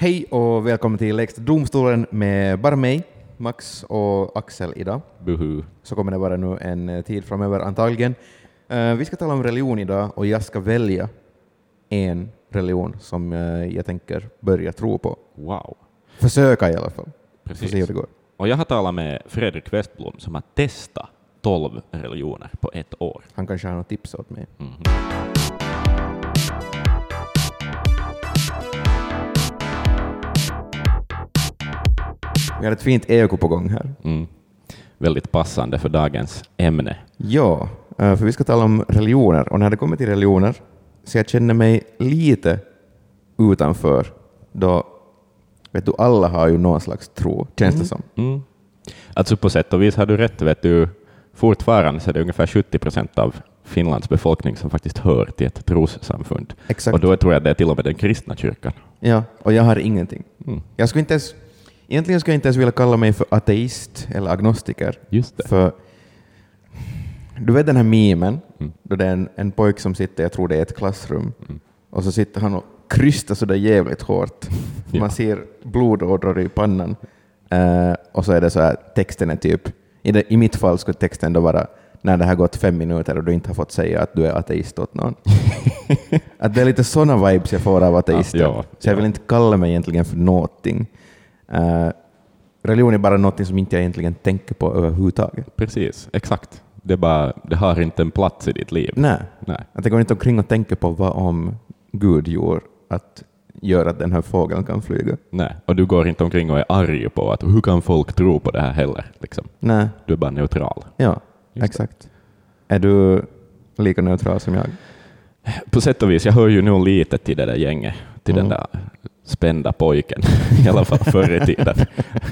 Hej och välkommen till Lägsta domstolen med bara mig, Max och Axel idag. Buhu. Så kommer det vara nu en eh, tid framöver antagligen. Eh, vi ska tala om religion idag och jag ska välja en religion som eh, jag tänker börja tro på. Wow. Försöka i alla fall. Får se hur Precis. det går. Och jag har talat med Fredrik Westblom som har testat 12 religioner på ett år. Han kanske har något tips åt mig. Mhm. Vi har ett fint eko på gång här. Mm. Väldigt passande för dagens ämne. Ja, eh, för vi ska tala om religioner och när det kommer till religioner så jag känner mig lite utanför då vet du, alla har ju någon slags tro, känns det som. Mm. Alltså på sätt och vis har du rätt. Vet du, fortfarande så är det ungefär 70 procent av Finlands befolkning som faktiskt hör till ett trossamfund. Exakt. Och då tror jag det är till och med den kristna kyrkan. Ja, och jag har ingenting. Mm. Jag skulle inte ens, egentligen skulle jag inte ens vilja kalla mig för ateist eller agnostiker. Just det. För du vet den här memen, Mm. då det är en, en pojk som sitter, jag tror det är ett klassrum, Mm. och så sitter han och krystar sådär jävligt hårt. Ja. Man ser blodådror i pannan. Eh, och så är det så här, texten är typ, i, det, i mitt fall skulle texten då vara när det har gått fem minuter och du inte har fått säga att du är ateist åt någon. att det är lite sådana vibes jag får av ateister. Ja, så jag ja. vill inte kalla mig egentligen för någonting. Eh, religion är bara något som inte jag egentligen tänker på överhuvudtaget. Precis, exakt. Det, bara, det har inte en plats i ditt liv. Nej, Nej. att jag går inte omkring och tänker på vad om Gud gjorde att göra att den här fågeln kan flyga. Nej. Och du går inte omkring och är arg på att hur kan folk tro på det här heller? Liksom. Nej, Du är bara neutral. ja, Just exakt. Är du lika neutral som jag? På sätt och vis, jag hör ju nog lite till det där gänget, till Mm. den där spända pojken, i alla fall förr i tiden.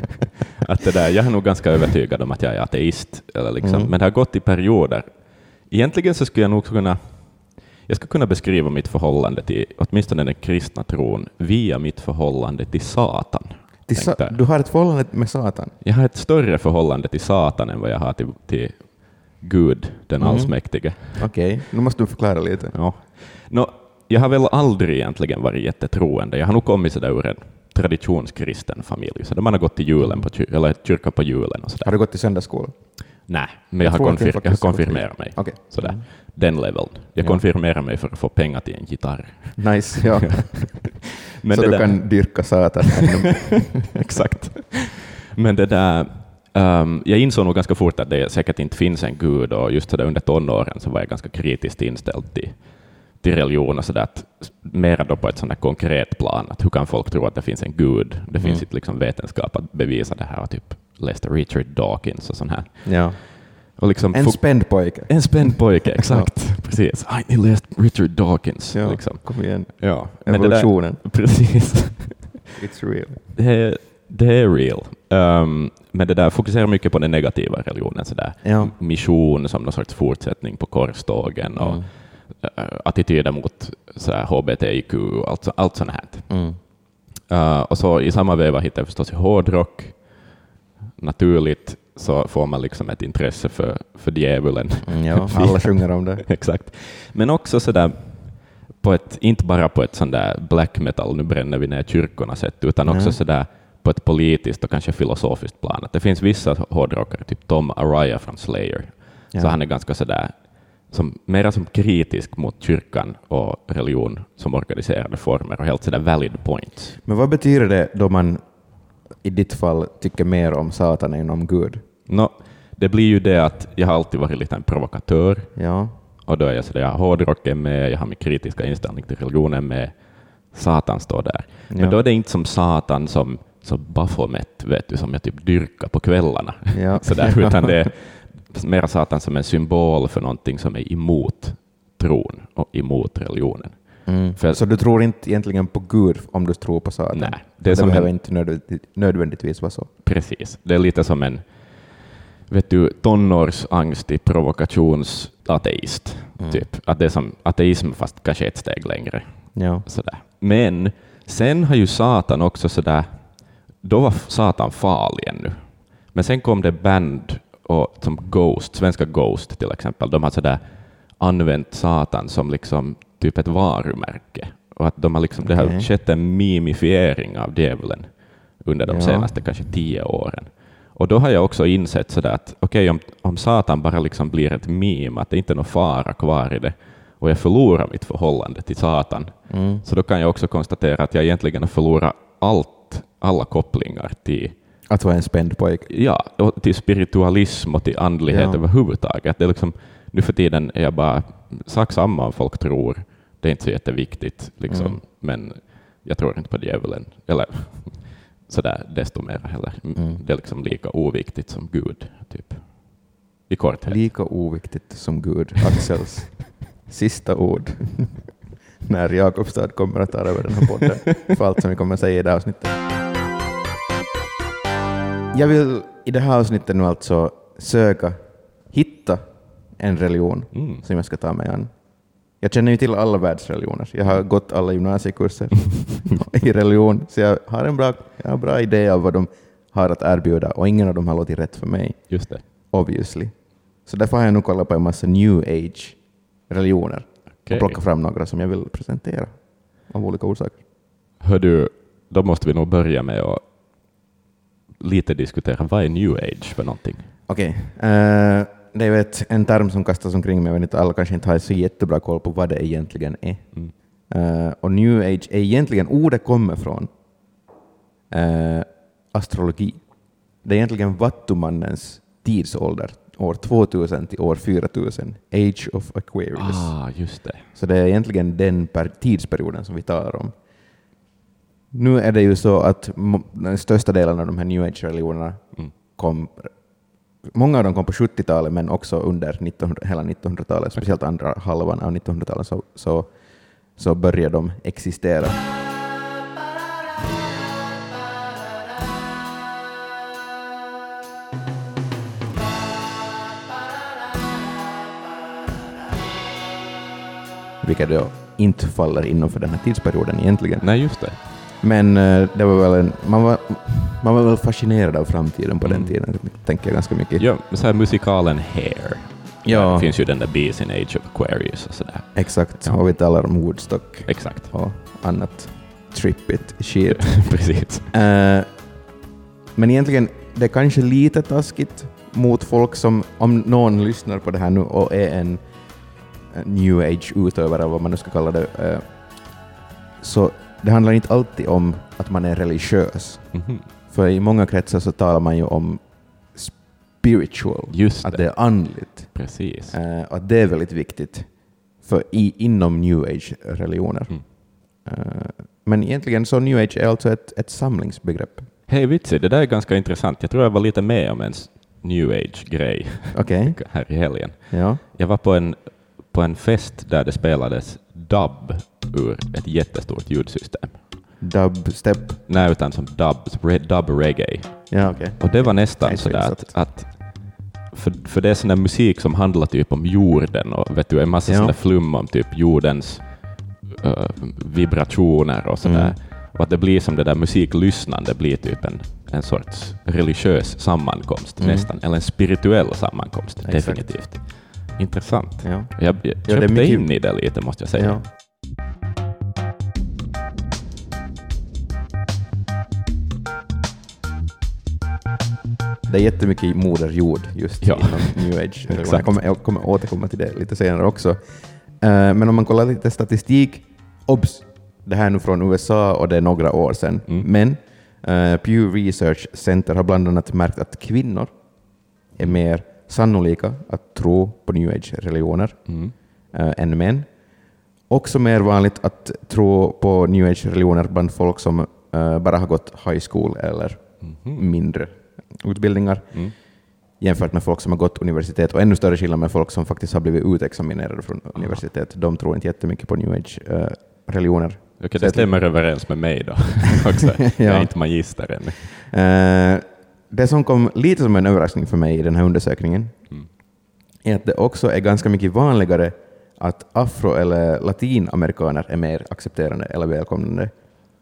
att det där, jag är nog ganska övertygad om att jag är ateist, eller liksom, Mm. men det har gått i perioder. Egentligen så skulle jag nog kunna jag skulle kunna beskriva mitt förhållande till åtminstone den kristna tron via mitt förhållande till Satan. Till sa- du har ett förhållande med Satan? Jag har ett större förhållande till Satan än vad jag har till, till Gud, den Mm. allsmäktige. Okej, nu måste du förklara lite. Ja. Nå, jag har väl aldrig egentligen varit jättetroende. Jag har nog kommit sådär ur en traditionskristen familj, så där man har gått till julen på, kyr- eller kyrkan på julen och sådär. Har du gått i söndagsskola? Nej, men jag, har, jag konfir- jag har har konfirmerat mig. Okej. Sådär. Den leveln. Jag Ja. konfirmerar mig för att få pengar till en gitarr. Nice, ja. Men så det du där, kan dyrka Satan. Exakt. Men det där, ehm, jag insåg nog ganska fort att det säkert inte finns en gud och just så där under tonåren så var jag ganska kritiskt inställd till, till religion och så där, att mera då på ett där konkret plan, att hur kan folk tro att det finns en gud? Det finns Mm. inte liksom vetenskap att bevisa det här, typ läste Richard Dawkins och sånt här. ja. Och liksom En spänd pojke. en spänd pojke, exakt. Precis. Har ni läst Richard Dawkins? Ja, Liksom. kom igen. Ja. Det där, Evolutionen. precis. It's real. Det är, det är real. Um, men det där fokuserar mycket på den negativa religionen. Sådär. Ja. Mission som någon sorts fortsättning på korstågen och Mm. Uh, attityder mot sådär, HBTIQ och allt, så- allt sånt här. Mm. Uh, och så i samma veva hittar jag förstås hårdrock. Naturligt så får man liksom ett intresse för, för djävulen. Mm, ja, alla sjunger om det. Exakt. Men också sådär, på ett, inte bara på ett sånt där black metal, nu bränner vi ner kyrkorna sätt, utan också Nej. sådär på ett politiskt och kanske filosofiskt plan. Att det finns vissa hårdrockare, typ Tom Araya från Slayer, Ja. så han är ganska sådär, som, mera som kritisk mot kyrkan och religion som organiserade former och helt sådär valid points. Men vad betyder det då man i ditt fall tycker mer om Satan än om Gud? Nå, det blir ju det att jag har alltid varit lite en provokatör, Ja. Och då är jag sådär, jag har hårdrocken med, jag har min kritiska inställning till religionen med, Satan står där. Men Ja. då är det inte som Satan som, som Baphomet, vet du, som jag typ dyrkar på kvällarna. Ja. Sådär, utan det är mer Satan som en symbol för någonting som är emot tron och emot religionen. Mm. För- Så du tror inte egentligen på Gud om du tror på Satan? Nej, det det behöver en, inte nödvändigt- nödvändigtvis vara så. precis. Det är lite som en vet du, tonårsangstig provokationsateist. Mm. Typ. Att det är som ateism fast kanske ett steg längre. Ja. Sådär. Men sen har ju Satan också sådär, då var Satan farlig ännu. Men sen kom det band och, som Ghost, svenska Ghost till exempel, de har sådär använt Satan som liksom typ ett varumärke Och att de har liksom, det har skett en mimifiering av djävulen under de Ja. senaste kanske tio åren. Och då har jag också insett sådär att okej, om, om Satan bara liksom blir ett meme, att det inte är någon fara kvar i det, och jag förlorar mitt förhållande till Satan, Mm. så då kan jag också konstatera att jag egentligen har förlorat allt, alla kopplingar till, Att vara en spänd pojke. ja, och till spiritualism och till andlighet Ja. överhuvudtaget. Det är liksom, nu för tiden är jag bara sak samma om folk tror. Det är inte så jätteviktigt, liksom. Mm. men jag tror inte på djävulen. Eller sådär desto mer heller. Mm. Det är liksom lika oviktigt som Gud, typ. I korthet. Lika oviktigt som Gud. Axels sista ord. När Jakobstad kommer att ta över den här podden. För allt som vi kommer att säga i det här avsnittet. Jag vill i det här avsnittet nu alltså söka hitta en religion Mm. som jag ska ta mig an. Jag känner ju till alla världsreligioner. Jag har gått alla gymnasiekurser i religion, så jag har en bra, jag har en bra idé av vad de har att erbjuda och ingen av dem har låtit rätt för mig Just det. obviously. Så därför har jag nu kollat på en massa new age-religioner Okej. och plockat fram några som jag vill presentera av olika orsaker. Hör du, då måste vi nog börja med att lite diskutera vad är new age för någonting? Okej, eh, det är ett, en term som kastas omkring mig, men inte alla kanske inte har så jättebra koll på vad det egentligen är. Mm. Eh, och new age är egentligen, ordet kommer från eh, astrologi. Det är egentligen vattumannens tidsålder, år 2000 till år 4000, age of Aquarius. Ah, just det. Så det är egentligen den per tidsperioden som vi talar om. Nu är det ju så att den största delen av de här new age-religionerna Mm. kom Många av dem kom på 70-talet, men också under 1900, hela 1900-talet, speciellt andra halvan av 1900-talet, så, så, så började de existera. Vilket då inte faller inom för den här tidsperioden egentligen. Nej, just det. Men eh, det var väl en, man, var, man var väl fascinerad av framtiden på den Mm. tiden, tänker jag ganska mycket. Ja, så här musikalen Hair. Ja. Det finns ju den där Bees in Age of Aquarius och sådär. Exakt, Ja. och vi talar om Woodstock Exakt. och annat trippigt shit. Precis. Eh, men egentligen, det är kanske lite taskigt mot folk som, om någon lyssnar på det här nu och är en new age-utövare, vad man nu ska kalla det, eh, så det handlar inte alltid om att man är religiös. Mhm. För i många kretsar så talar man ju om spiritual, Just att det. det är andligt. Precis. Eh, att det är väldigt viktigt för i, inom new age-religioner. Mm. Eh, men egentligen så new age är alltså ett, ett samlingsbegrepp. Hej vitsi, det där är ganska intressant. Jag tror jag var lite med om en new age-grej Okej, här i helgen. ja. Jag var på en, på en fest där det spelades dub ur ett jättestort ljudsystem. Dubstep. Nej, utan som dub, dub reggae. Ja, okej. Och det var nästan så sådär att, att för, för det är sån där musik som handlar typ om jorden och vet du, en massa Ja. sån där flum om typ jordens eh, vibrationer och sådär. Mm. Och att det blir som det där musiklyssnande blir typ en, en sorts religiös sammankomst Mm. nästan, eller en spirituell sammankomst Exakt. definitivt. Intressant. Ja. Jag, jag det är köpte mycket- in i det lite måste jag säga. Ja. Det är jättemycket moder jord just Ja. inom new age. Jag, kommer, jag kommer återkomma till det lite senare också. Eh, men om man kollar lite statistik, obs! Det här är nu från USA och det är några år sedan. Mm. Men eh, Pew Research Center har bland annat märkt att kvinnor är mer sannolika att tro på new age-religioner Mm. eh, än män. Också mer vanligt att tro på new age-religioner bland folk som eh, bara har gått high school eller Mhm. mindre utbildningar Mm. jämfört med folk som har gått universitet och ännu större skillnad med folk som faktiskt har blivit utexaminerade från universitet. De tror inte jättemycket på new age-religioner. Okej, Så det jag stämmer överens med mig då. också. Jag är Ja. inte magister ännu. Eh, det som kom lite som en överraskning för mig i den här undersökningen Mm. är att det också är ganska mycket vanligare att afro eller latinamerikaner är mer accepterande eller välkomnande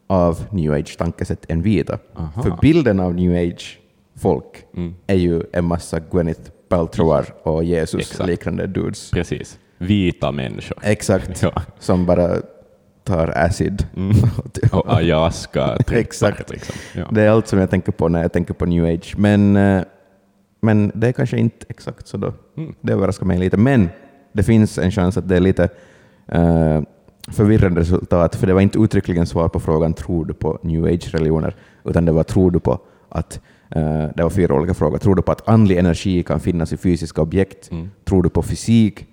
av new age-tankesätt än vita. Aha. För bilden av new age-folk Mm. är ju en massa Gwyneth Paltrowar och Jesus Exakt. liknande dudes. Precis. Vita människor. Exakt. Ja. Som bara tar acid. Mm. Och ayahuasca Exakt. Liksom. Ja. Det är allt som jag tänker på när jag tänker på new age. Men, eh, men det är kanske inte exakt så då. Mm. Det överraskar mig lite. Men det finns en chans att det är lite eh, förvirrande resultat, för det var inte uttryckligen svar på frågan tror du på new age-religioner, utan det var tror du på att eh, det var fyra olika frågor. Tror du på att andlig energi kan finnas i fysiska objekt? Mm. Tror du på fysik?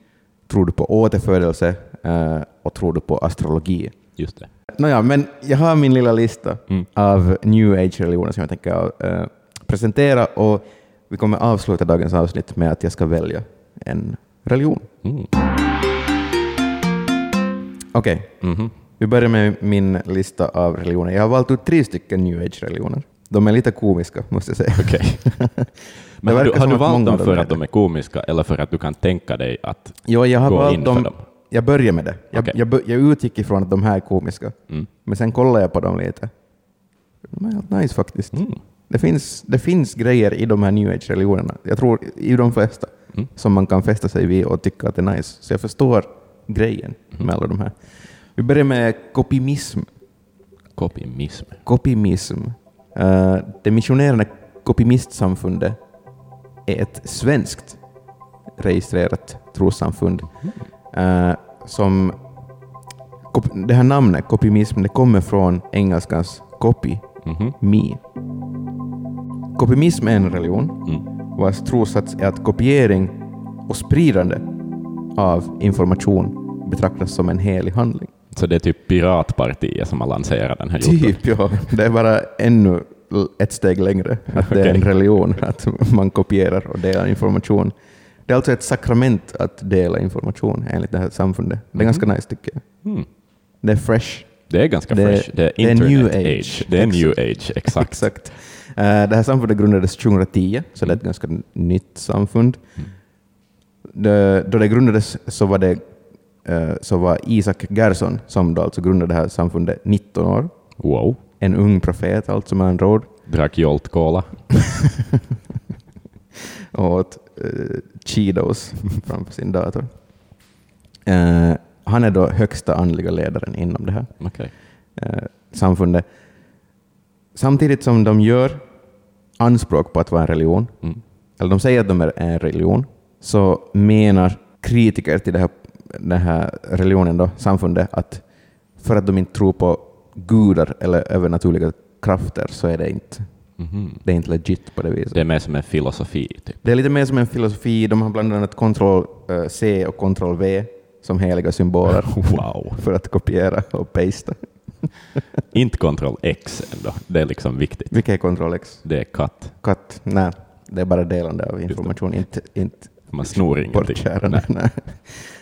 Tror du på återfödelse? Eh, och tror du på astrologi? Just det. Nåja, men jag har min lilla lista Mm. av new age-religioner som jag tänker eh, presentera och vi kommer avsluta dagens avsnitt med att jag ska välja en religion. Mm. Okej, Mhm. vi börjar med min lista av religioner. Jag har valt ut tre stycken new age-religioner. De är lite komiska, måste jag säga. Okej. Men har du, har du valt dem för att de är komiska eller för att du kan tänka dig att Jo, jag har gå valt in dem. för dem? Jag börjar med det. Jag, Okej. jag, jag utgick ifrån att de här är komiska, Mm. men sen kollade jag på dem lite. De är helt nice faktiskt. Mm. Det finns, det finns grejer i de här new age-religionerna, jag tror i de flesta, Mm. som man kan fästa sig vid och tycka att det är nice. Så jag förstår grejen Mm. med alla de här. Vi börjar med kopimism. Kopimism. Kopimism. Uh, det missionerande kopimistsamfundet är ett svenskt registrerat trossamfund. Som, kop- det här namnet, kopimism, det kommer från engelskans copy, Mhm. me. Kopimism är en religion Mm. vars trossats är att kopiering och spridande av information betraktas som en helig handling. Så det är typ Piratpartiet som har lanserat den här jorden? Typ, ja. Det är bara ännu ett steg längre. Att det är en religion, att man kopierar och delar information. Det är alltså ett sakrament att dela information enligt det här samfundet. Det är ganska nice tycker jag. Mm. Det är fresh. Det är ganska Det- fresh. Det är det är new age. age. Det är new Exakt. age, exakt. Exakt. Eh, Det här samfundet grundades 2010, så det är ett ganska nytt samfund. Det, då det grundades så var, det, eh, så var Isak Gerson, som då alltså grundade det här samfundet, 19 år. Wow. En ung profet alltså med andra ord. Drack Jolt Cola. och åt uh, Cheetos framför sin dator. Eh, han är då högsta andliga ledaren inom det här Okej. eh, samfundet. Samtidigt som de gör anspråk på att vara en religion, Mm. eller de säger att de är en religion, så menar kritiker till det här, den här religionen, då, samfundet, att för att de inte tror på gudar eller övernaturliga krafter så är det inte, Mhm. det är inte legit på det viset. Det är mer som en filosofi, typ. Det är lite mer som en filosofi. De har bland annat Ctrl-C och Ctrl-V som heliga symboler Wow. för att kopiera och pasta. Inte Ctrl X ändå. Det är liksom viktigt. Vilket är Ctrl-X? Det är katt. Katt? Nej, det är bara delande av information, inte, inte Man snor ingenting. bortkärande. Nej.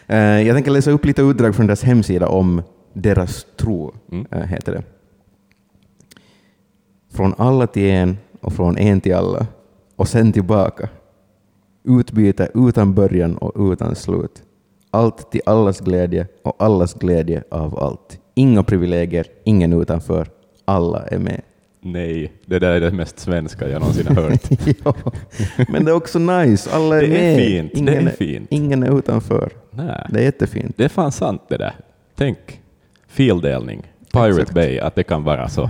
Eh, Jag tänker läsa upp lite utdrag från deras hemsida om deras tro, Mm. eh, heter det. Från alla till en och från en till alla och sen tillbaka. Utbyte utan början och utan slut. Allt till allas glädje och allas glädje av allt. Inga privilegier, ingen utanför. Alla är med. Nej, det där är det mest svenska jag någonsin har hört. ja, men det är också nice. Alla är Det är med. fint, det Ingen är fint. Ingen är utanför. Nej. Det är jättefint. Det är fan sant det där. Tänk, fildelning, Pirate Exakt. Bay, att det kan vara så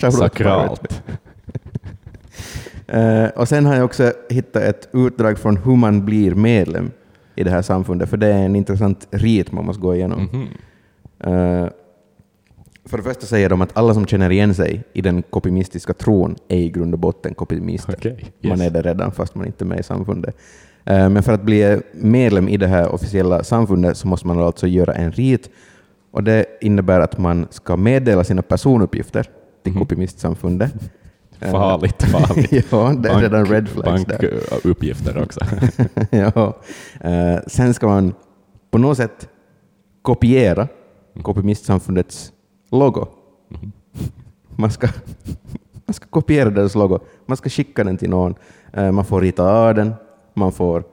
sakralt. Eh, och sen har jag också hittat ett utdrag från hur man blir medlem i det här samfundet, för det är en intressant rit man måste gå igenom. Mhm. Eh, för det första säger de att alla som känner igen sig i den kopimistiska tron är i grund och botten kopimister. Man yes. är det redan fast man inte är med i samfundet. Eh, Men för att bli medlem i det här officiella samfundet så måste man alltså göra en rit och det innebär att man ska meddela sina personuppgifter till Mhm. kopimistsamfundet. Farligt, farligt. ja, det är redan red flags där. Bankuppgifter också. ja. Eh, sen ska man på något sätt kopiera kopimistsamfundets logo. Mhm. Man ska, man ska kopiera deras logo. Man ska skicka den till någon. Eh, man får rita av den. Man får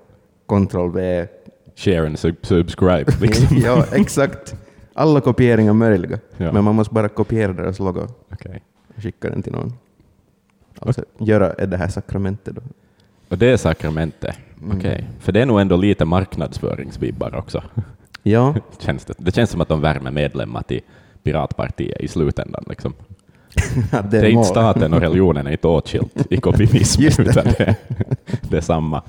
Ctrl-V. Share and sub- subscribe. Liksom. ja, exakt. Alla kopieringar möjliga. Ja. Men man måste bara kopiera deras logo Okej. och skicka den till någon. Alltså göra det här sakramentet då. Och det är sakramentet. Mm. Okej. För det är nog ändå lite marknadsföringsvibbar också. Ja, Känns det. det känns som att de värmer medlemmar till piratpartiet i slutändan. Liksom. Att Det är mål. inte staten och religionen är inte åtskilt i Just det. utan det, det är samma.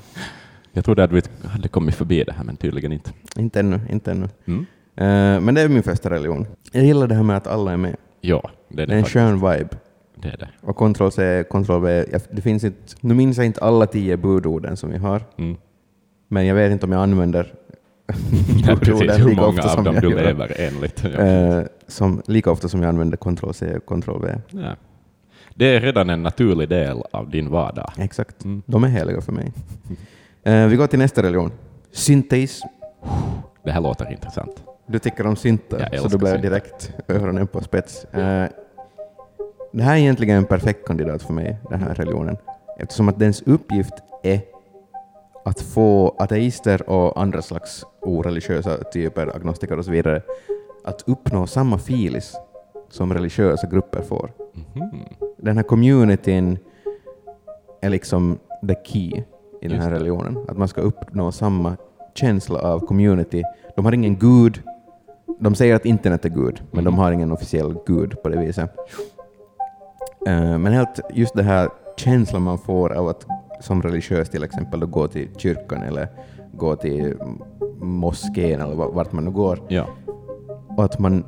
Jag trodde att vi hade kommit förbi det här, men tydligen inte. Inte ännu, inte ännu. Mm. Eh, men det är min första religion. Jag gillar det här med att alla är med. Ja, det är Det det, är en faktiskt. skön vibe. Det är det. Och Ctrl C, Ctrl V. Det finns inte, nu minns jag inte alla tio budorden som vi har, Mm. men jag vet inte om jag använder Ja, precis, hur lika många ofta av som dem du lever enligt. Eh, som, lika ofta som jag använder Ctrl C och Ctrl V. Ja. Det är redan en naturlig del av din vardag. Exakt. Mm. De är heliga för mig. Eh, vi går till nästa religion. Synteism. Det här låter intressant. Du tycker om syntar, så då blev direkt öronen på spets. Eh, det här är egentligen en perfekt kandidat för mig, den här religionen, eftersom att dens uppgift är att få ateister och andra slags oreligiösa typer, agnostiker och så vidare, att uppnå samma filis som religiösa grupper får. Mhm. Den här communityn är liksom the key i den här religionen. Att man ska uppnå samma känsla av community. De har ingen gud. De säger att internet är gud, men de har ingen officiell gud på det viset. Eh, men helt just det här känslan man får av att som religiös till exempel då gå till kyrkan eller gå till moskén eller va- vart man nu går Ja. och att man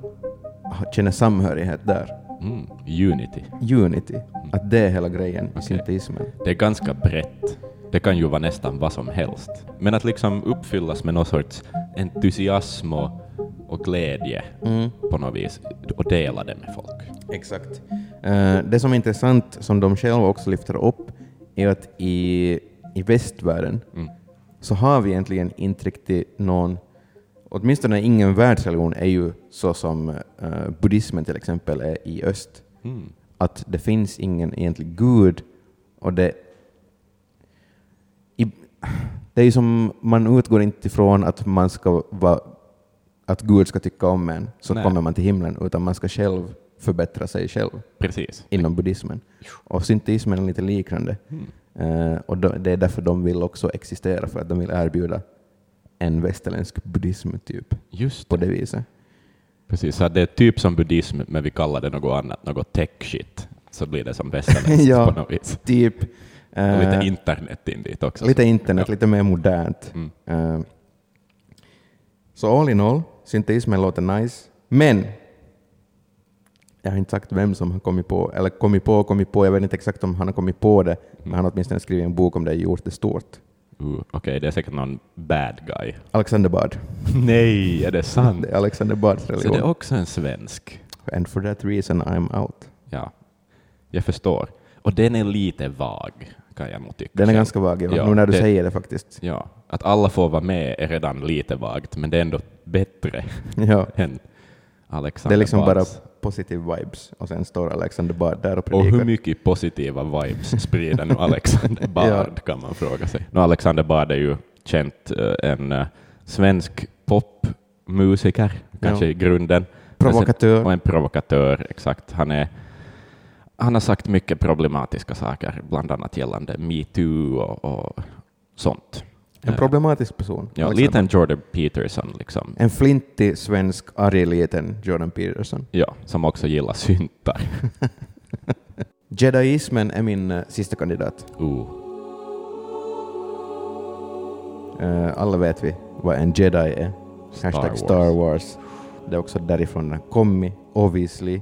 känner samhörighet där. Mm. Unity. Unity. Att det är hela grejen i Okej. synteismen. Det är ganska brett. Det kan ju vara nästan vad som helst. Men att liksom uppfyllas med någon sorts entusiasm och, och glädje Mm. på något vis och dela det med folk. Exakt. Eh, det som är intressant, som de själva också lyfter upp, är att i, i västvärlden Mm. så har vi egentligen inte riktigt någon, åtminstone ingen världsreligion är ju så som eh, buddhismen till exempel är i öst. Mm. Att det finns ingen egentlig gud och det i, det är ju som man utgår inte ifrån att man ska vara att Gud ska tycka om en, så Nej. kommer man till himlen, utan man ska själv förbättra sig själv Precis. inom buddhismen. Och synteismen är lite liknande. Mm. Eh, och då, det är därför de vill också existera, för att de vill erbjuda en västerländsk buddhism typ, Just på det. det viset. Precis, så det är typ som buddhism, men vi kallar det något annat, något tech-shit. Så blir det som västerländskt Ja. på något vis. Typ. Och lite eh, internet in dit också. lite internet, Ja. lite mer modernt. Mm. Eh, så all in all, synteismen låter nice, men jag har inte sagt vem som har kommit på, eller kommit på kommit på, jag vet inte exakt om han har kommit på det, men han har åtminstone skrivit en bok om det och gjort det stort. Uh, Okej, det är säkert någon bad guy. Alexander Bard. Nej, är det sant? Det är Alexander Bards Så det är religion. också en svensk? And for that reason I'm out. Ja, jag förstår. Och den är lite vag, kan jag nog tycka. Den är ganska vag, Ja, nu när du det- säger det faktiskt. Ja, att alla får vara med är redan lite vagt, men det är ändå bättre Ja. än Alexander Det är liksom bara Bards. positive vibes och sen står Alexander Bard där och Och predikar. hur mycket positiva vibes sprider nu Alexander Bard, Ja. kan man fråga sig. Nu Alexander Bard är ju känt eh, en eh, svensk popmusiker, kanske Ja. i grunden. Provokatör. Och en provokatör, exakt. Han, är, han har sagt mycket problematiska saker, bland annat gällande metoo och, och sånt. En Eh, problematisk person. Ja, Alexander lite en Jordan Peterson, liksom. En flintig svensk, arg liten Jordan Peterson. Ja, som också gillar syntar. Jediismen är min eh, sista kandidat. Uh, Eh, alla vet vi vad en jedi är. Star Hashtag. Star Wars. Det är också därifrån den kommit, obviously.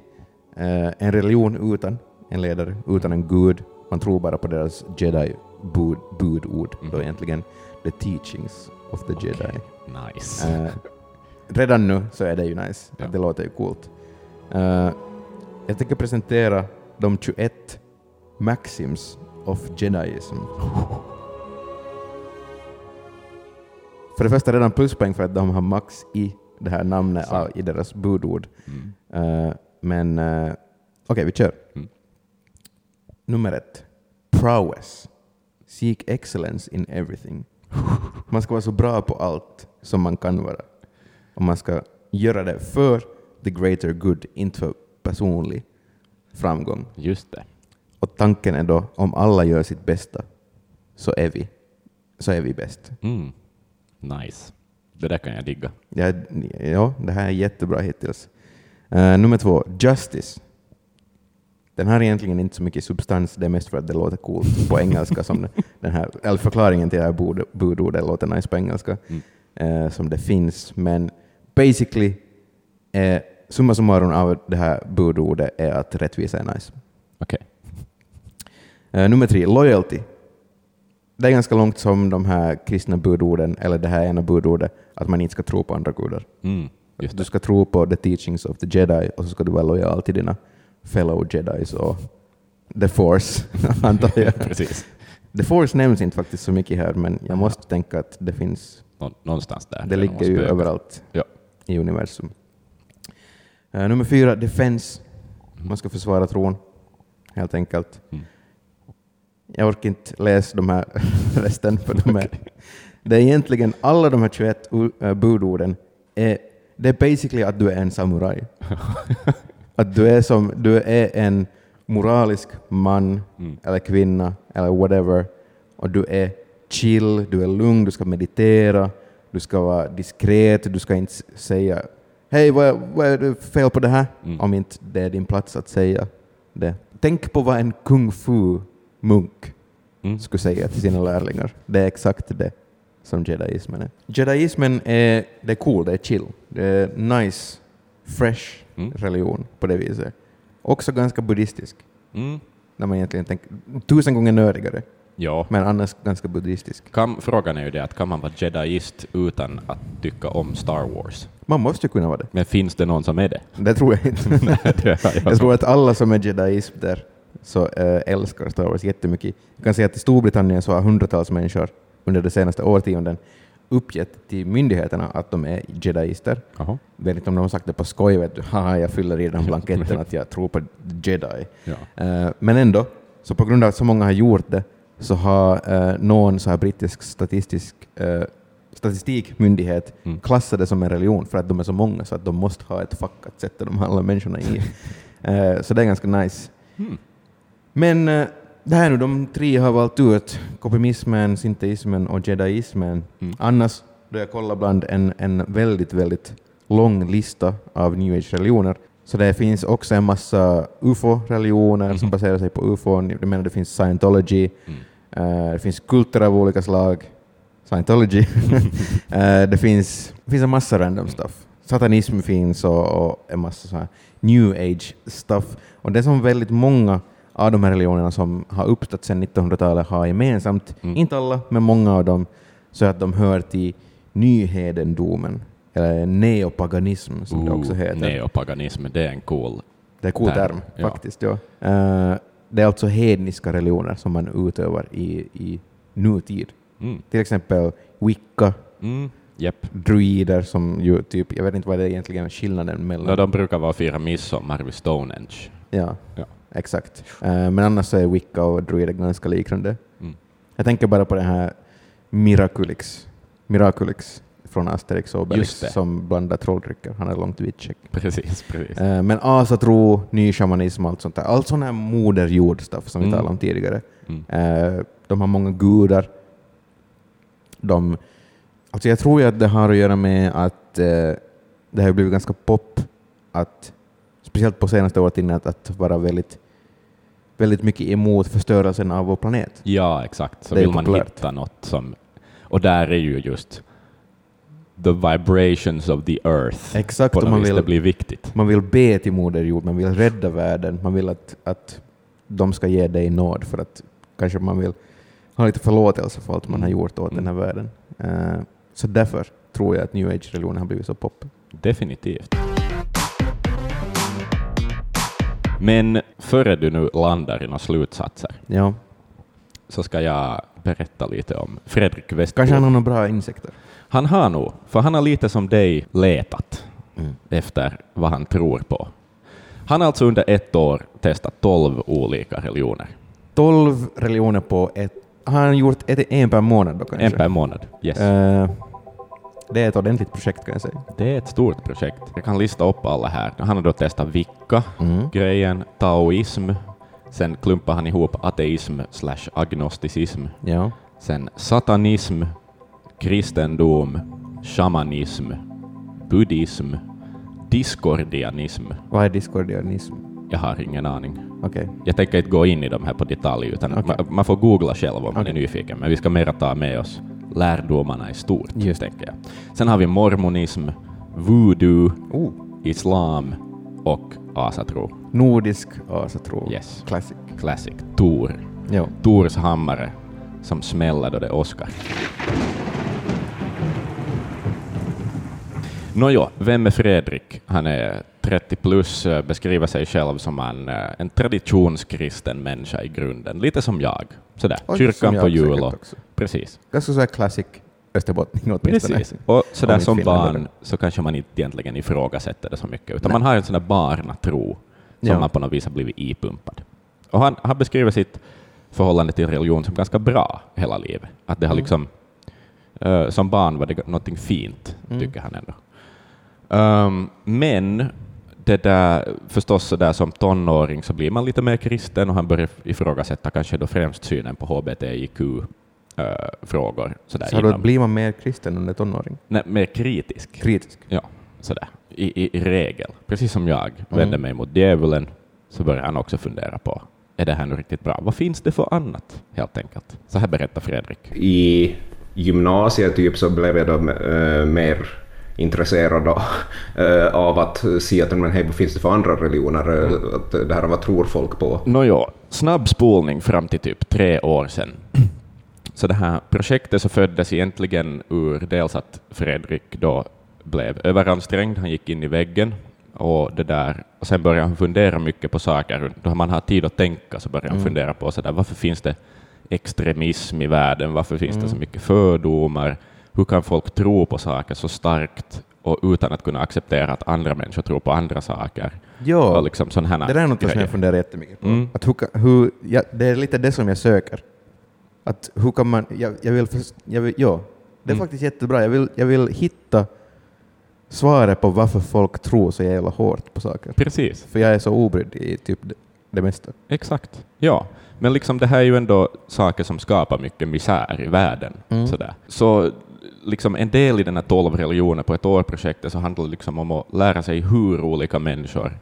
En religion utan en ledare, utan en gud. Man tror bara på deras jedi bud, budord, då egentligen the teachings of the jedi. nice. Eh, redan nu så är det ju nice. Ja. Det låter ju coolt. Eh, jag tänker presentera de 21 maxims of jediism. För det första redan pluspoäng för att de har max i det här namnet i deras budord. Mm. Eh, men eh, okej, vi kör. Mm. Nummer ett. Prowess. Seek excellence in everything. Man ska vara så bra på allt som man kan vara. Och man ska göra det för the greater good, inte för personlig framgång. Just det. Och tanken är då, om alla gör sitt bästa, så är vi, så är vi bäst. Mm. Nice. Det där kan jag digga. Ja, ja, det här är jättebra hittills. Eh, nummer två, Justice. Den har egentligen inte så mycket substans, det är mest för att det låter coolt på engelska. som den här, eller förklaringen till det här bud- budordet låter nice på engelska, Mm. eh, som det finns. Men basically, eh, summa summarum av det här budordet är att rättvisa är nice. Okej. Eh, nummer tre, loyalty. Det är ganska långt som de här kristna budorden, eller det här ena budordet, att man inte ska tro på andra gudar. Mm. Du ska tro på the teachings of the jedi och så ska du vara lojal till dina fellow jedis och the force, antar jag. Precis. The force nämns inte faktiskt så mycket här, men jag måste tänka att det finns, Nå- någonstans där. det ligger ju spökar. överallt Ja. i universum. Eh, nummer fyra, defense. Man ska försvara tron, helt enkelt. Mm. Jag orkar inte läsa de här resten, för de är, det är egentligen alla de här 21 u- äh, budorden, är, det är basically att du är en samuraj. att du är, som, du är en moralisk man Mm. eller kvinna eller whatever, och du är chill, du är lugn, du ska meditera, du ska vara diskret, du ska inte säga hej, vad, vad är det fel på det här? Mm. Om inte det är din plats att säga det. Tänk på vad en kung fu-munk Mm. skulle säga till sina lärlingar. Det är exakt det som jediismen är. Jediismen är, det är cool, det är chill, det är nice, fresh Mm. religion på det viset. Också ganska buddhistisk, Mm. när man egentligen tänker tusen gånger nördigare, Ja. men annars ganska buddhistisk. Kan, frågan är ju det att kan man vara jediist utan att tycka om Star Wars? Man måste ju kunna vara det. Men finns det någon som är det? Det tror jag inte. Jag tror att alla som är jediism där så äh, älskar Star Wars jättemycket. Jag kan säga att i Storbritannien så har hundratals människor under de senaste årtionden uppgett till myndigheterna att de är jediister. Jaha. vet inte om de har sagt det på skoj, vet du, haha, jag fyller i den blanketten att jag tror på jedi. Ja. Eh, men ändå, så på grund av att så många har gjort det, så har uh, någon så här brittisk statistisk uh, statistikmyndighet Mm. klassat det som en religion för att de är så många så att de måste ha ett fack att sätta de alla människorna i. Eh, så det är ganska nice. Mm. Men uh, det här nu, de tre har valt ut kopimismen, sinteismen och jediismen. Mm. Annars, då jag kollar bland en, en väldigt, väldigt lång lista av new age-religioner, så det finns också en massa ufo-religioner som Mhm. baserar sig på ufo. Jag menar, det finns scientology, Mm. eh, det finns kulter av olika slag, scientology. Eh, det, finns, det finns en massa random stuff. Satanism finns och, och en massa så här new age stuff. Och det som väldigt många av de här religionerna som har uppstått sedan 1900-talet har gemensamt, Mm. inte alla, men många av dem, så att de hör till nyhedendomen, eller neopaganism som det också heter. Neopaganism, det är en cool... Det är en cool term, term, ja. faktiskt. Ja. Eh, det är alltså hedniska religioner som man utövar i, i nutid. Mm. Till exempel Wicca, Mm. Japp. druider som ju typ, jag vet inte vad det är egentligen skillnaden mellan. No, de brukar vara fira midsommar vid Stonehenge. Ja, Ja. Exakt. Eh, men annars så är Wicca och druider ganska liknande. Mm. Jag tänker bara på den här Miraculix, Miraculix från Asterix och Obelix som blandar trolldrycker. Han har långt vitt check. Precis, precis. Eh, men asatro, ny shamanism och allt sånt där. Allt sån här moderjord stuff som vi Mm. talade om tidigare. Mm. Eh, de har många gudar. De, alltså jag tror ju att det har att göra med att det har blivit ganska pop, att, speciellt på senaste årtiondet, att vara väldigt, väldigt mycket emot förstörelsen av vår planet. Ja, exakt. Så vill man populärt. hitta något som... Och där är ju just the vibrations of the earth Exakt, på och man vis, det vill, blir viktigt. man vill be till Moder Jord, man vill rädda världen, man vill att, att de ska ge dig nåd för att kanske man vill ha lite förlåtelse för allt man har Mm. gjort åt Mm. den här världen. Eh, så därför tror jag att new age-religionen har blivit så pop. Definitivt. Men före du nu landar i några slutsatser Ja. så ska jag berätta lite om Fredrik Westbom. Kanske han har några bra insekter. Han har nog, för han har lite som dig letat Mm. efter vad han tror på. Han har alltså under ett år testat tolv olika religioner. 12 religioner på ett... Har han gjort ett, en per månad då kanske? En per månad. Yes. Eh, det är ett ordentligt projekt kan jag säga. Det är ett stort projekt. Jag kan lista upp alla här. Han har då testat Vicka, Mm. grejen, taoism, sen klumpar han ihop ateism slash agnosticism, Ja. sen satanism, kristendom, shamanism, buddhism, discordianism. Vad är discordianism? Jag har ingen aning. Okej. Jag tänker inte gå in i de här på detalj, utan Okej. man, man får googla själv om man är nyfiken, men vi ska mera ta med oss lärdomarna i stort, Just. tänker jag. Sen har vi mormonism, voodoo, Oh. islam och asatro. Nordisk asatro. Yes. Classic. Classic. Tor. Jo. Tors hammare som smäller då det åskar. Nåjo, vem är Fredrik? Han är 30 plus, eh, beskriver sig själv som en, eh, en traditionskristen människa i grunden, lite som jag. Sådär, Och kyrkan på jul och precis. Ganska så här classic österbottning åtminstone. Precis. Och sådär som barn så kanske man inte egentligen ifrågasätter det så mycket, utan man har en sån där barnatro som Ja. man på något vis har blivit ipumpad. Och han, han beskriver sitt förhållande till religion som ganska bra hela livet. Att det har Mm. liksom, eh, som barn var det någonting fint, Mm. tycker han ändå. Um, men det där, förstås så där som tonåring så blir man lite mer kristen och han börjar ifrågasätta kanske då främst synen på hbtIQ-frågor. sådär Så då blir man mer kristen under tonåring? Nej, mer kritisk. Kritisk? Ja, sådär. I, i, I regel. Precis som jag Mm. vände mig mot djävulen så börjar han också fundera på är det här nu riktigt bra? Vad finns det för annat? Helt enkelt. Så här berättar Fredrik. I gymnasiet typ så blev jag då eh, mer intresserad då, eh, av att se att men, hej, vad finns det för andra religioner? Eh, Att, det här, vad tror folk på? Nåjo, snabb spolning fram till typ tre år sedan. Så det här projektet så föddes egentligen ur dels att Fredrik då blev överansträngd, han gick in i väggen och det där, och sen började han fundera mycket på saker. Då man har tid att tänka så börjar han Mm. fundera på så där, varför finns det extremism i världen? Varför finns det så Mm. mycket fördomar? Hur kan folk tro på saker så starkt och utan att kunna acceptera att andra människor tror på andra saker? Jo, Och liksom sån här det där är något som grejer. jag funderar jättemycket på. Mm. Att hur, hur, ja, det är lite det som jag söker. Att hur kan man, jag, jag vill, jag vill ja, det är Mm. faktiskt jättebra. Jag vill, jag vill hitta svaret på varför folk tror så jävla hårt på saker. Precis. För jag är så obrydd i typ det, det mesta. Exakt. Ja, men liksom det här är ju ändå saker som skapar mycket misär i världen. Mm. Sådär. Så liksom en del i den här 12 religioner på ett år-projektet så handlar det liksom om att lära sig hur olika människor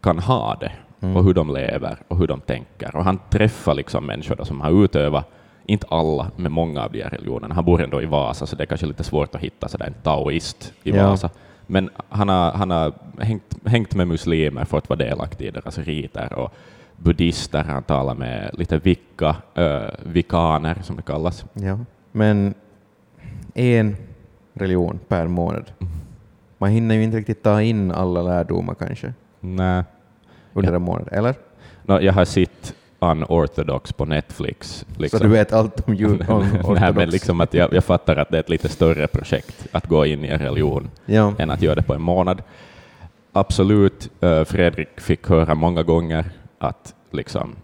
kan ha det Mm. och hur de lever och hur de tänker. Och han träffar liksom människor som har utövat, inte alla, men många av de här religionerna. Han bor ändå i Vasa, så det är kanske lite svårt att hitta sådär en taoist i Ja. Vasa. Men han har, han har hängt, hängt med muslimer för att vara delaktig i deras riter och buddhister, han talar med lite vikka, äh, vikaner som det kallas. Ja. Men en religion per månad. Man hinner ju inte riktigt ta in alla lärdomar kanske Nej. under en månad, eller? Nå, jag har sett Unorthodox på Netflix. Liksom. Så du vet allt om om Nej, men liksom att jag, jag fattar att det är ett lite större projekt att gå in i en religion Ja. än att göra det på en månad. Absolut, eh, Fredrik fick höra många gånger att liksom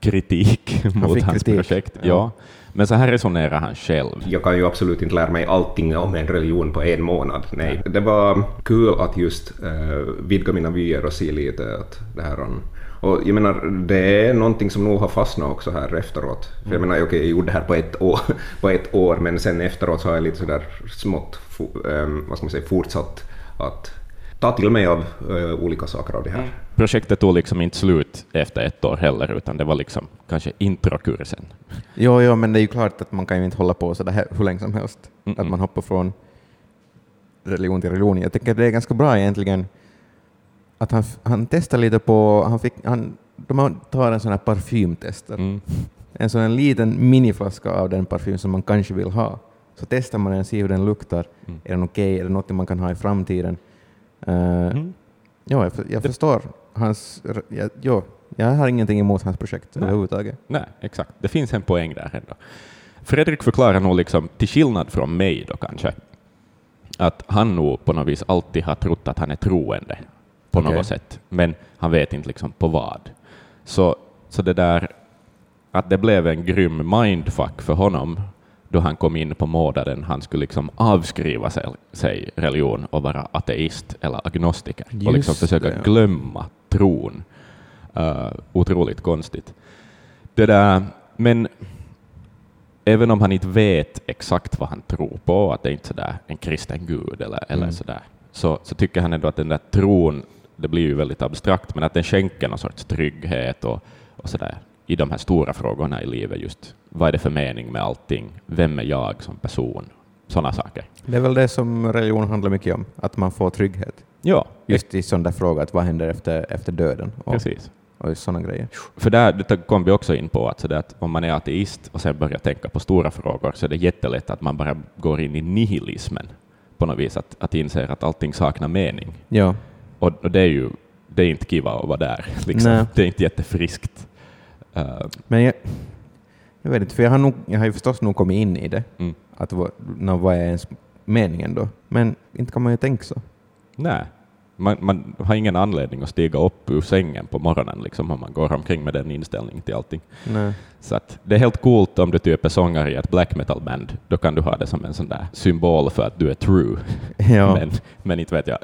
kritik mot hans kritik, projekt. ja. Ja. Men så här resonerar han själv. Jag kan ju absolut inte lära mig allting om en religion på en månad. Nej. Det var kul att just uh, vidga mina vyer och se lite att det här um, och jag menar, det är någonting som nog har fastnat också här efteråt. För jag menar, okej, jag gjorde det här på ett, år, på ett år, men sen efteråt så har jag lite sådär smått, ehm, vad ska man säga, fortsatt att ta till mig av eh, olika saker av det här. Projektet tog liksom inte slut efter ett år heller, utan det var liksom kanske introkursen. Jo, jo, men det är ju klart att man kan ju inte hålla på så där hur länge som helst. Mm-mm. Att man hoppar från religion till religion. Jag tycker det är ganska bra egentligen att han, han testar lite på, han fick, han, de tar en sån här parfymtester. Mm. En sån här liten miniflaska av den parfym som man kanske vill ha. Så testar man den och ser hur den luktar. Mm. Är den okej? Är det något man kan ha i framtiden? Uh, Mm. Ja, jag, jag förstår hans... Jag, jo, jag har ingenting emot hans projekt Nej. överhuvudtaget. Nej, exakt. Det finns en poäng där ändå. Fredrik förklarar nog, liksom, till skillnad från mig då kanske, att han nog på något vis alltid har trott att han är troende på Okej. något sätt, men han vet inte liksom på vad. Så, så det där att det blev en grym mindfuck för honom då han kom in på månaden han skulle liksom avskriva sig, sig religion och vara ateist eller agnostiker och liksom Just försöka det, glömma tron. Uh, otroligt konstigt. Det där, men även om han inte vet exakt vad han tror på, att det är inte sådär en kristen gud eller, eller Mm. sådär, så, så tycker han ändå att den där tron, det blir ju väldigt abstrakt, men att den skänker någon sorts trygghet och, och sådär i de här stora frågorna i livet, just vad är det för mening med allting? Vem är jag som person? Sådana saker. Det är väl det som religion handlar mycket om, att man får trygghet. Ja, Just i sån där fråga, att vad händer efter, efter döden? Och, precis. och sådana grejer. För där det kom vi också in på att, så att om man är ateist och sen börjar tänka på stora frågor så är det jättelätt att man bara går in i nihilismen på något vis, att, att inse att allting saknar mening. Ja, Och, och det är ju det är inte kiva att vara där. Liksom. Det är inte jättefriskt. Uh, men jag, jag vet inte, för jag har, nog, jag har ju förstås nog kommit in i det, mm. att vad, vad är ens meningen då? Men inte kan man ju tänka så. Nej, man, man har ingen anledning att stiga upp ur sängen på morgonen liksom, om man går omkring med den inställningen till allting. Nej. Så att det är helt coolt om du typ är sångare i ett black metal-band. Då kan du ha det som en sån där symbol för att du är true. Ja. Men, men inte vet jag,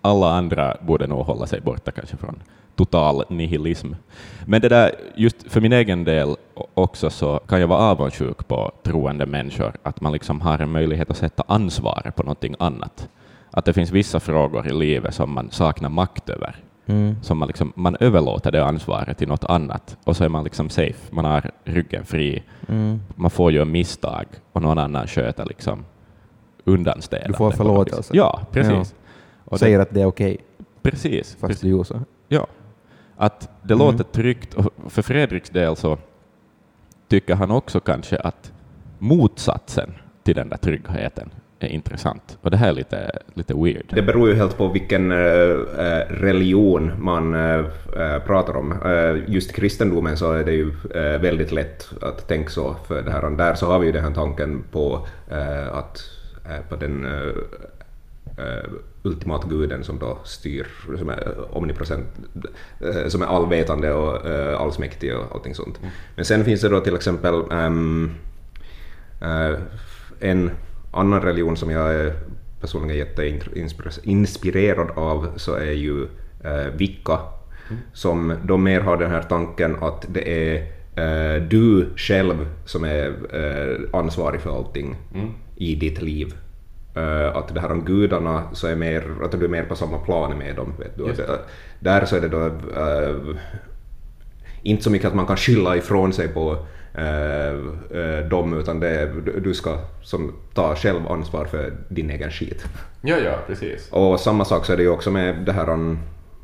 alla andra borde nog hålla sig borta kanske från total nihilism. Men det där, just för min egen del också så kan jag vara avundsjuk på troende människor, att man liksom har en möjlighet att sätta ansvaret på någonting annat. Att det finns vissa frågor i livet som man saknar makt över. Mm. Som man, liksom, man överlåter det ansvaret till något annat och så är man liksom safe. Man har ryggen fri. Mm. Man får göra misstag och någon annan sköter liksom undanstädande. Du får förlåtelse. Ja, precis. Och Säger det, att det är okej, precis. fast precis. du gjorde så. Ja. Att det Mm. låter tryggt. Och för Fredriks del så tycker han också kanske att motsatsen till den där tryggheten är intressant. Och det här är lite, lite weird. Det beror ju helt på vilken eh, eh, religion man eh, pratar om. Just kristendomen så är det ju väldigt lätt att tänka så, för det här, där så har vi ju den här tanken på att på den eh, eh, ultimata guden som då styr, som är omnipresent, eh, som är allvetande och eh, allsmäktig och allting sånt. Men sen finns det då till exempel ehm, eh, en annan religion som jag är personligen jätteinspirerad av så är ju eh, Wicca, som då mer har den här tanken att det är eh, du själv som är eh, ansvarig för allting i ditt liv. Eh, att det här om gudarna så är mer, att du är mer på samma plan med dem. Vet du. Eh, där så är det då eh, inte så mycket att man kan skylla ifrån sig på eh, dem, utan det är, du- du ska som, ta själv ansvar för din egen skit. Ja, ja, precis. Och samma sak så är det ju också med det här om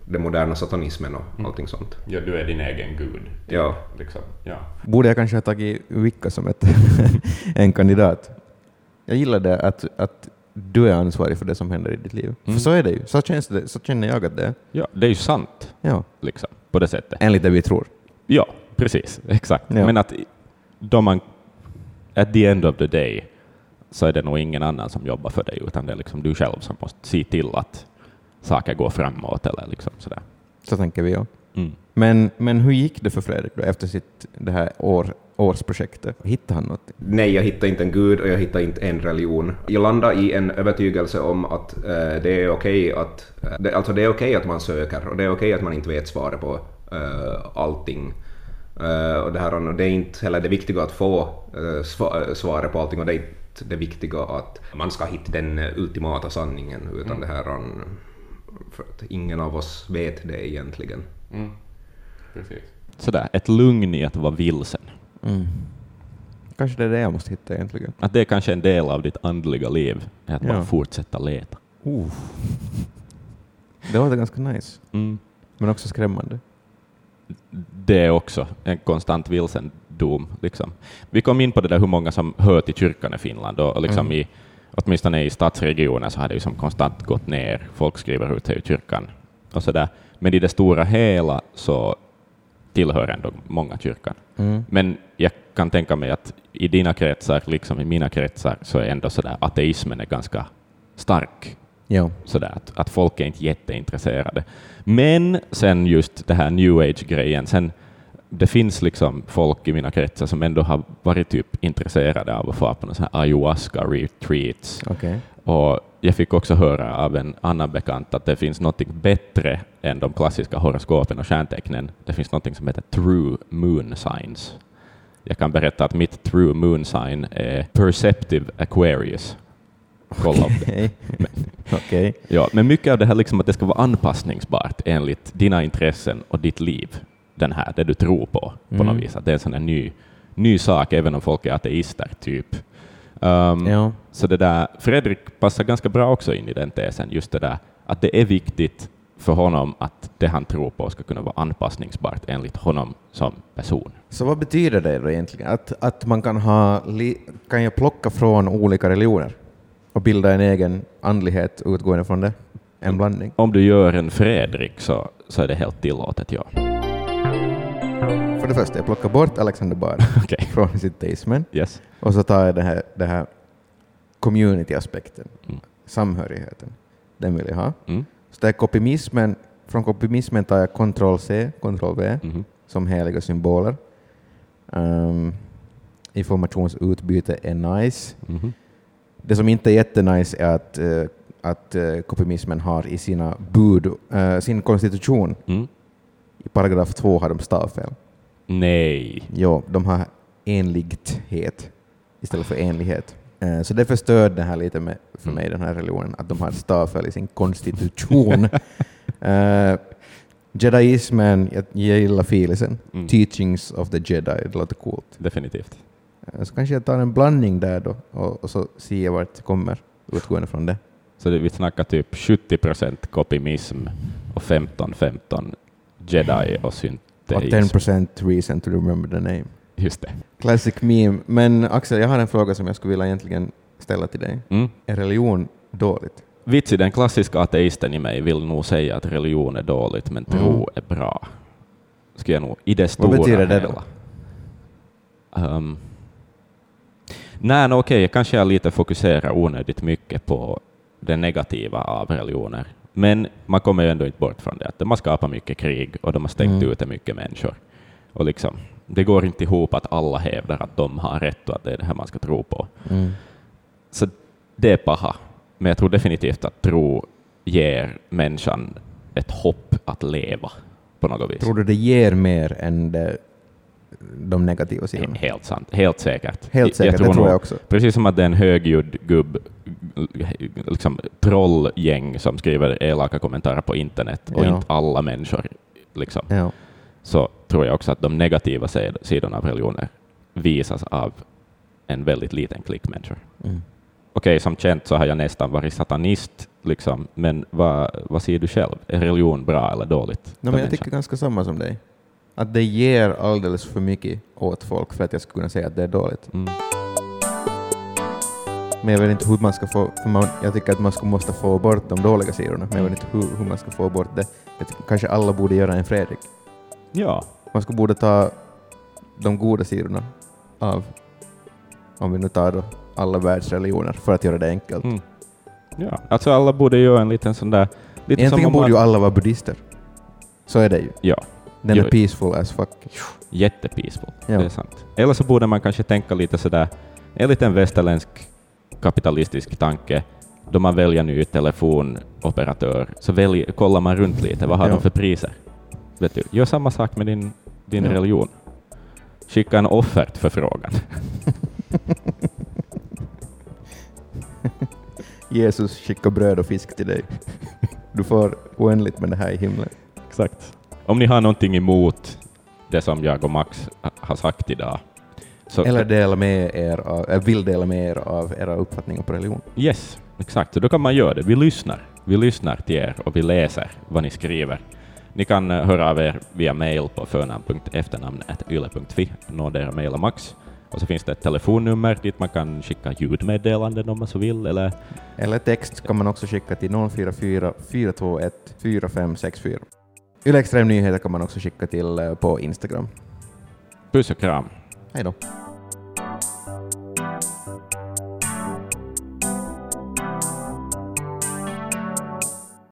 den moderna satanismen och allting sånt. Ja, du är din egen gud. Ja. Liksom. Ja. Borde jag kanske ha tagit Wicca som ett en kandidat? Jag gillar det att, att du är ansvarig för det som händer i ditt liv. Mm. För så är det ju. Så, känns det, så känner jag att det är. ja, det är ju sant, Ja. liksom, på det sättet. Enligt det vi tror. Ja, precis. Exakt. Ja. Men att då man, at the end of the day, så är det nog ingen annan som jobbar för dig, utan det är liksom du själv som måste se till att saker går framåt eller liksom sådär. Så tänker vi ja. Mm. Men, men hur gick det för Fredrik då efter sitt det här år, årsprojektet? Hittade han något? Nej, jag hittar inte en gud och jag hittar inte en religion. Jag landar i en övertygelse om att eh, det är okej att, eh, det, alltså det är okej att man söker och det är okej att man inte vet svaret på eh, allting. Eh, och det, här, och det är inte heller det viktiga att få eh, sva, svaret på allting och det är inte det viktiga att man ska hitta den eh, ultimata sanningen utan det här um, för att ingen av oss vet det egentligen. Precis. Sådär, ett lugn i att vara vilsen. Mm. Kanske det är det jag måste hitta egentligen. Att det är kanske en del av ditt andliga liv, är att Ja. bara fortsätta leta. Uh. Det låter ganska nice, Mm. men också skrämmande. det är också en konstant vilsendom. Liksom. Vi kom in på det där hur många som hör till kyrkan i Finland och, liksom Mm. i, åtminstone i stadsregioner så har det ju som konstant gått ner. Folk skriver ut sig ur kyrkan och så där. Men i det stora hela så tillhör ändå många kyrkan. Mm. Men jag kan tänka mig att i dina kretsar, liksom i mina kretsar, så är ändå så där ateismen är ganska stark Ja. sådär, att, att folk är inte jätteintresserade. Men sen just det här new age-grejen, sen det finns liksom folk i mina kretsar som ändå har varit typ intresserade av att få på någon sån här ayahuasca-retreats. Okej. Och jag fick också höra av en annan bekant att det finns något bättre än de klassiska horoskopen och stjärntecknen. Det finns något som heter true moon signs. Jag kan berätta att mitt true moon sign är perceptive Aquarius. kolla upp det. Okej. Okej. Ja, men mycket av det här liksom att det ska vara anpassningsbart enligt dina intressen och ditt liv, den här, det du tror på, på Mm. något vis. Att det är en sån här ny, ny sak, även om folk är ateister, typ. Um, Ja. Så det där, Fredrik passar ganska bra också in i den tesen, just det där att det är viktigt för honom att det han tror på ska kunna vara anpassningsbart enligt honom som person. Så vad betyder det då egentligen? Att, att man kan, ha kan jag plocka från olika religioner och bilda en egen andlighet utgående från det? En blandning? Om du gör en Fredrik så, så är det helt tillåtet, ja. För det första, jag plockar bort Alexander Bard Okej. från sitt Daceman Yes. och så tar jag det här, det här community-aspekten, Mm. samhörigheten. Den vill jag ha. Mm. Så det är kopimismen, från kopimismen tar jag Ctrl-C, Ctrl-V Mhm. som heliga symboler. Um, informationsutbyte är nice. Mhm. Det som inte är jättenice är att, eh, att uh, kopimismen har i sina bud, eh, sin konstitution, Mm. I paragraf två har de stavfel. Nej. Jo, de har enligthet istället för enlighet. Eh, Så det förstör det här lite med, för Mm. mig, den här religionen, att de har stavfel i sin konstitution. uh, Jediismen, jag, jag gillar filisen. Mm. Teachings of the Jedi, det låter coolt. Definitivt. Eh, Så kanske jag tar en blandning där då och, och så ser jag vart det kommer utgående från det. Så det, vi snackar typ 70 procent kopimism och 15-15 jedi och Och synteism. 10% reason to remember the name. Just det. Classic meme. Men Axel, jag har en fråga som jag skulle vilja egentligen ställa till dig. Mm. Är religion dåligt? Vitsi, den klassiska ateisten i mig vill nog säga att religion är dåligt, men tro Mm. är bra. Ska jag nog, i det stora Vad betyder det då? hela. Um, nej, no, okej, kanske jag lite fokuserar onödigt mycket på det negativa av religioner. Men man kommer ju ändå inte bort från det, att de har skapat mycket krig och de har stängt Mm. ute mycket människor. Och liksom, det går inte ihop att alla hävdar att de har rätt och att det är det här man ska tro på. Så det är paha. Men jag tror definitivt att tro ger människan ett hopp att leva på något vis. Tror du det ger mer än det, de negativa sidorna? Helt sant. Helt säkert. Helt säkert, det tror nog- jag också. Precis som att det är en högljudd gubb, liksom trollgäng som skriver elaka kommentarer på internet och Ja. inte alla människor, liksom, Ja. så tror jag också att de negativa sid- sidorna av religioner visas av en väldigt liten klick människor. Mm. Okej, som känt så har jag nästan varit satanist, liksom, men vad, vad säger du själv? Är religion bra eller dåligt? No, men jag människan? tycker ganska samma som dig. Att det ger alldeles för mycket åt folk för att jag ska kunna säga att det är dåligt. Mm. Men jag vet inte hur man ska få, för man, jag tycker att man ska, måste få bort de dåliga sidorna, men jag vet inte hur, hur man ska få bort det. Tycker, kanske alla borde göra en Fredrik. Ja, Man skulle borde ta de goda sidorna av, om vi nu tar då alla världsreligioner, för att göra det enkelt. mm. ja. Alltså alla borde göra en liten sån där... Lite Egentligen borde man, ju alla vara buddhister. Så är det ju. Ja, Den Jo. är peaceful as fuck. jättepeaceful. Ja. Det är sant. Eller så borde man kanske tänka lite sådär, en liten västerländsk kapitalistisk tanke, då man väljer ny telefonoperatör, så välj, kollar man runt lite, vad har Ja. de för priser? Vet du, gör samma sak med din, din Ja. religion. Skicka en offertförfrågan. Jesus skickar bröd och fisk till dig. Du får oändligt med det här i himlen. Exakt. Om ni har någonting emot det som jag och Max ha- har sagt idag, så Eller dela med er av, äh, vill dela med er av era uppfattningar på religion. Yes, exakt. Så då kan man göra det. Vi lyssnar. Vi lyssnar till er och vi läser vad ni skriver. Ni kan eh, höra av er via mail på förnamn.efternamn.yle.fi. Nådera mejla Max. Och så finns det ett telefonnummer dit man kan skicka ljudmeddelanden om man så vill, eller Eller text kan man också skicka till 044 421 4564. Yle Extrem Nyheter kan man också skicka till eh, på Instagram. puss och kram. Hej då.